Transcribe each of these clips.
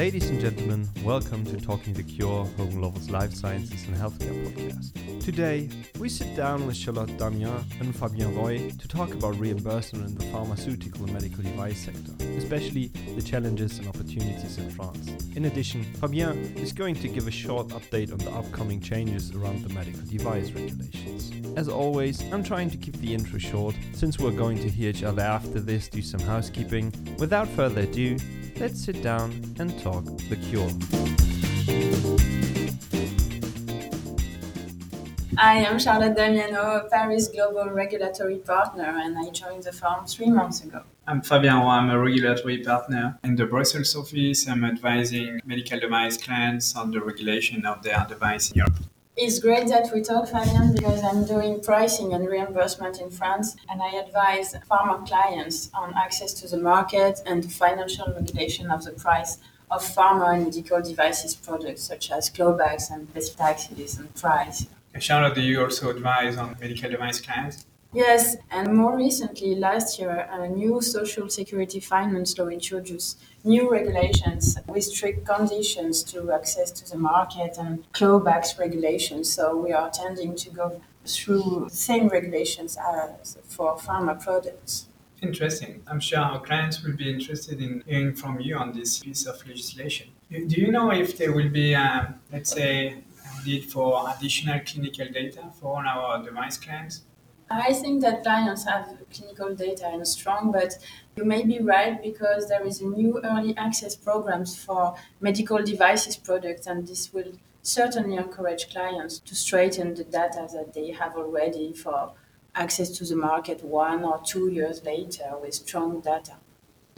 Ladies and gentlemen, welcome to Talking the Cure, Hogan Lovells Life Sciences and Healthcare podcast. Today, we sit down with Charlotte Damiano and Fabien Roy to talk about reimbursement in the pharmaceutical and medical device sector, especially the challenges and opportunities in France. In addition, Fabien is going to give a short update on the upcoming changes around the medical device regulations. As always, I'm trying to keep the intro short since we're going to hear each other after this do some housekeeping. Without further ado, let's sit down and talk the cure. I am Charlotte Damiano, Paris Global Regulatory Partner, and I joined the firm three months ago. I'm Fabien Roy, I'm a regulatory partner in the Brussels office. I'm advising medical device clients on the regulation of their device in Europe. It's great that we talk, Fabien, because I'm doing pricing and reimbursement in France, and I advise pharma clients on access to the market and the financial regulation of the price of pharma and medical devices products such as clawbacks and best taxes and price. Charlotte, do you also advise on medical device clients? Yes, and more recently, last year, a new social security finance law introduced new regulations with strict conditions to access to the market and clawbacks regulations. So we are tending to go through same regulations as for pharma products. Interesting. I'm sure our clients will be interested in hearing from you on this piece of legislation. Do you know if there will be, um, let's say, a need for additional clinical data for all our device clients? I think that clients have clinical data and strong, but you may be right because there is a new early access programs for medical devices products, and this will certainly encourage clients to straighten the data that they have already for access to the market one or two years later with strong data.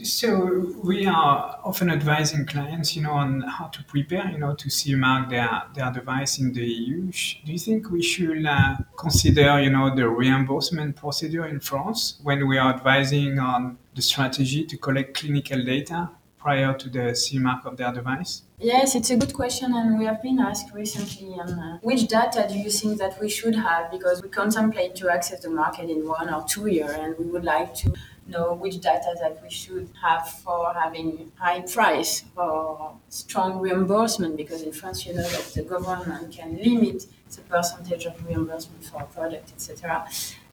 So we are often advising clients, you know, on how to prepare, you know, to CE mark their, their device in the EU. Do you think we should uh, consider, you know, the reimbursement procedure in France when we are advising on the strategy to collect clinical data prior to the CE mark of their device? Yes, it's a good question, and we have been asked recently uh, which data do you think that we should have because we contemplate to access the market in one or two years, and we would like to know which data that we should have for having high price or strong reimbursement because in France you know that the government can limit the percentage of reimbursement for a product etc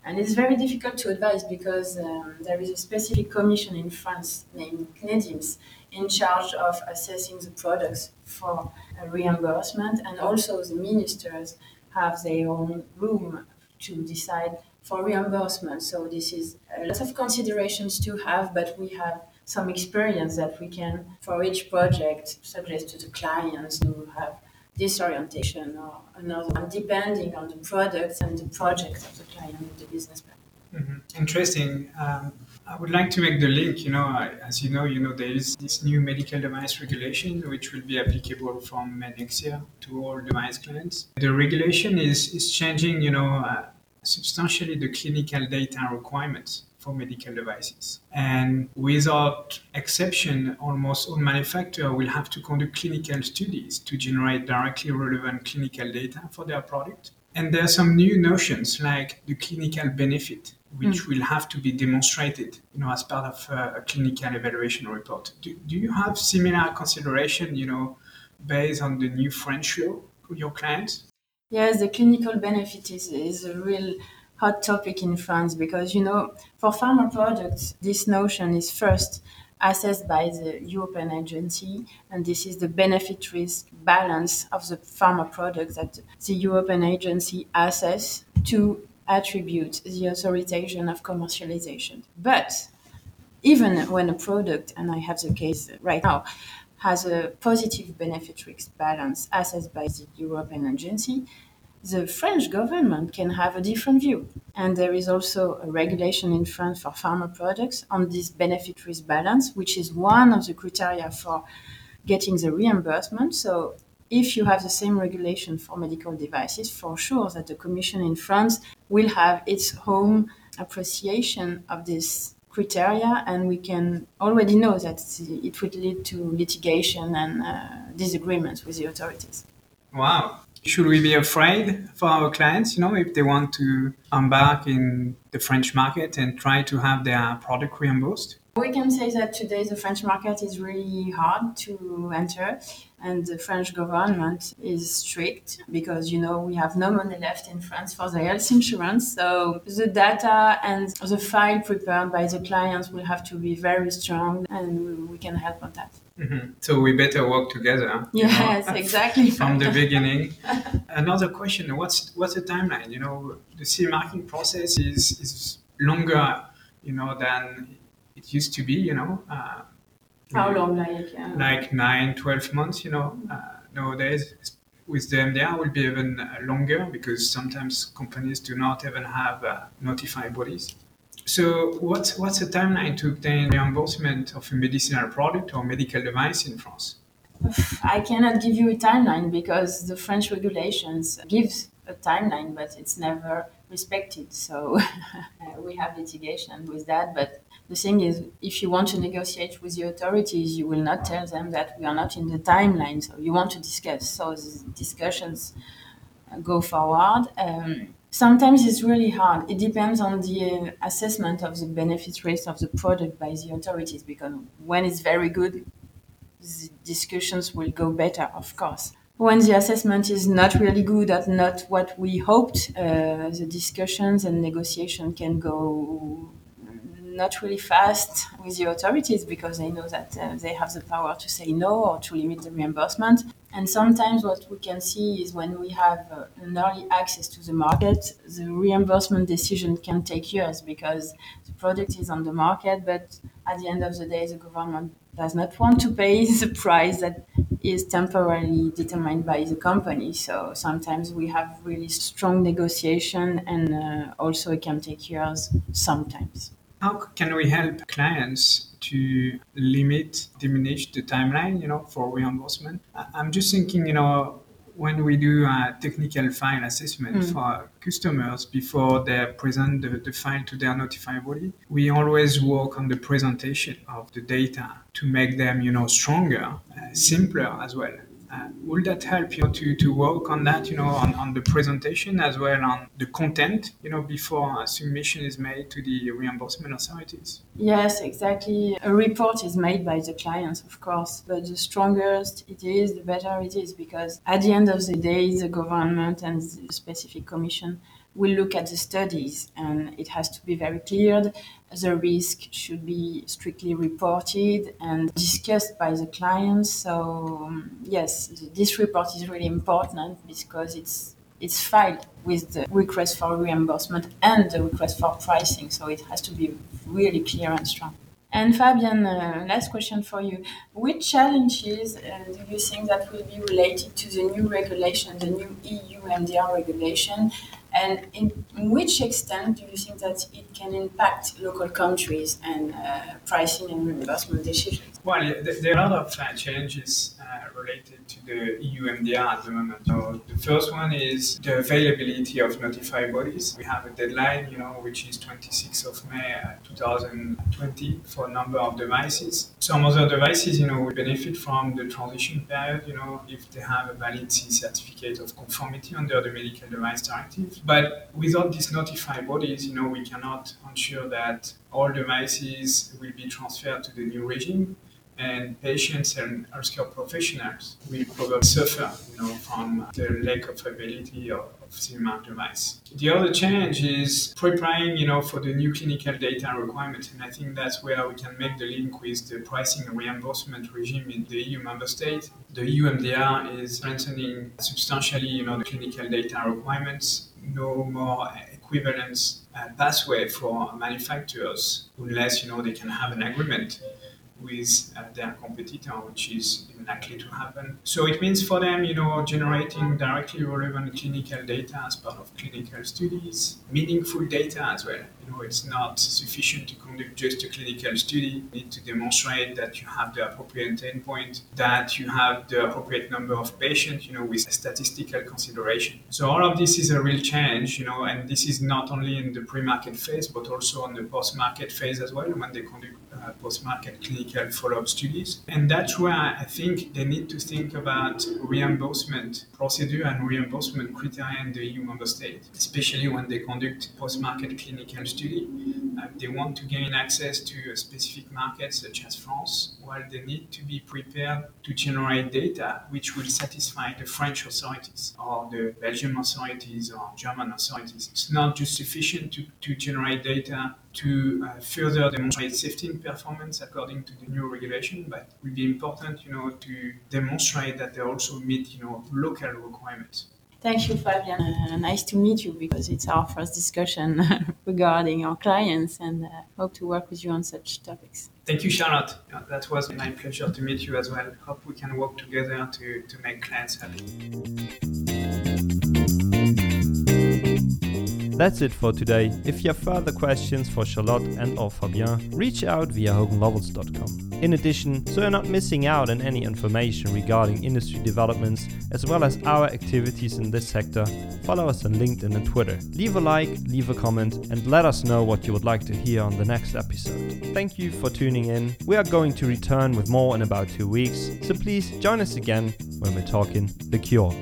and it's very difficult to advise because um, there is a specific commission in France named CNEDiMTS in charge of assessing the products for reimbursement and also the ministers have their own room to decide for reimbursement. So this is a lot of considerations to have, but we have some experience that we can, for each project, suggest to the clients who have this orientation or another one, depending on the products and the project of the client and the business plan. Mm-hmm. Interesting. Um, I would like to make the link. You know, as you know, you know there is this new medical device regulation which will be applicable from next year to all device clients. The regulation is is changing. You know, uh, substantially the clinical data requirements for medical devices. And without exception, almost all manufacturers will have to conduct clinical studies to generate directly relevant clinical data for their product. And there are some new notions like the clinical benefit, which mm. will have to be demonstrated, you know, as part of a, a clinical evaluation report. Do, do you have similar consideration, you know, based on the new French law for your clients? Yes, the clinical benefit is, is a real hot topic in France because, you know, for pharma products, this notion is first assessed by the European agency, and this is the benefit risk balance of the pharma product that the European agency assess to attribute the authorization of commercialization. But even when a product, and I have the case right now, has a positive benefit risk balance assessed by the European agency, the French government can have a different view. And there is also a regulation in France for pharma products on this benefit risk balance, which is one of the criteria for getting the reimbursement. So if you have the same regulation for medical devices, for sure that the Commission in France will have its own appreciation of this criteria, and we can already know that it would lead to litigation and uh, disagreements with the authorities. Wow. Should we be afraid for our clients, you know, if they want to embark in the French market and try to have their product reimbursed? We can say that today the French market is really hard to enter and the French government is strict because you know we have no money left in France for the health insurance. So the data and the file prepared by the clients will have to be very strong and we can help on that. Mm-hmm. So we better work together. Yes, know, exactly. from the beginning. Another question: What's what's the timeline? You know, the CE marking process is is longer, you know, than it used to be, you know. Uh, How long, like? Uh, like nine, 12 months, you know. Uh, nowadays, with the MDR will be even longer because sometimes companies do not even have uh, notified bodies. So what's, what's the timeline to obtain reimbursement of a medicinal product or medical device in France? I cannot give you a timeline because the French regulations gives a timeline, but it's never respected. So we have litigation with that, but the thing is, if you want to negotiate with the authorities, you will not tell them that we are not in the timeline. So you want to discuss. So the discussions go forward. Um, sometimes it's really hard. It depends on the uh, assessment of the benefit rate of the product by the authorities because when it's very good, the discussions will go better, of course. When the assessment is not really good or not what we hoped, uh, the discussions and negotiation can go not really fast with the authorities because they know that uh, they have the power to say no or to limit the reimbursement. And sometimes what we can see is when we have uh, an early access to the market, the reimbursement decision can take years because the product is on the market, but at the end of the day, the government does not want to pay the price that is temporarily determined by the company. So sometimes we have really strong negotiation, and uh, also it can take years sometimes. How can we help clients to limit, diminish the timeline, you know, for reimbursement? I'm just thinking, you know, when we do a technical file assessment mm. for customers before they present the, the, file to their notified body, we always work on the presentation of the data to make them, you know, stronger, uh, simpler as well. Uh, will that help you to, to work on that, you know, on, on the presentation as well on the content, you know, before a submission is made to the reimbursement authorities? Yes, exactly. A report is made by the clients, of course, but the stronger it is, the better it is, because at the end of the day, the government and the specific commission will look at the studies and it has to be very clear. The risk should be strictly reported and discussed by the clients. So, um, yes, this report is really important because it's it's filed with the request for reimbursement and the request for pricing. So it has to be really clear and strong. And Fabien, uh, last question for you. Which challenges uh, do you think that will be related to the new regulation, the new EU MDR regulation, and in, in, which extent do you think that it can impact local countries and uh, pricing and reimbursement decisions? Well, there are a lot of uh, challenges uh, related to the EU MDR at the moment. So the first one is the availability of notified bodies. We have a deadline, you know, which is 26th of May uh, 2020 for a number of devices. Some other devices, you know, will benefit from the transition period, you know, if they have a valid CE certificate of conformity under the Medical Device Directive. But without these notified bodies, you know, we cannot ensure that all devices will be transferred to the new regime and patients and healthcare professionals will probably suffer you know, from the lack of availability of, of CMR device. The other challenge is preparing you know, for the new clinical data requirements, and I think that's where we can make the link with the pricing and reimbursement regime in the EU member state. The EU MDR is strengthening substantially you know, the clinical data requirements, no more equivalence uh, pathway for manufacturers unless you know they can have an agreement with uh, their competitor, which is likely to happen. So it means for them, you know, generating directly relevant clinical data as part of clinical studies, meaningful data as well. You know, it's not sufficient to conduct just a clinical study. You need to demonstrate that you have the appropriate endpoint, that you have the appropriate number of patients, you know, with statistical consideration. So all of this is a real change, you know, and this is not only in the pre-market phase, but also on the post-market phase as well when they conduct post-market clinical follow-up studies. And that's where I think they need to think about reimbursement procedure and reimbursement criteria in the EU member state, especially when they conduct post-market clinical study. Uh, they want to gain access to a specific market such as France, while they need to be prepared to generate data which will satisfy the French authorities or the Belgian authorities or German authorities. It's not just sufficient to, to generate data to uh, further demonstrate safety and performance according to the new regulation, but it will be important, you know, to demonstrate that they also meet, you know, local requirements. Thank you, Fabien. Uh, nice to meet you because it's our first discussion regarding our clients and uh, hope to work with you on such topics. Thank you, Charlotte. Yeah, that was my pleasure to meet you as well. Hope we can work together to, to make clients happy. That's it for today. If you have further questions for Charlotte and or Fabien, reach out via hoganlovells.com. In addition, so you're not missing out on any information regarding industry developments as well as our activities in this sector, follow us on LinkedIn and Twitter. Leave a like, leave a comment, and let us know what you would like to hear on the next episode. Thank you for tuning in. We are going to return with more in about two weeks, so please join us again when we're talking The Cure.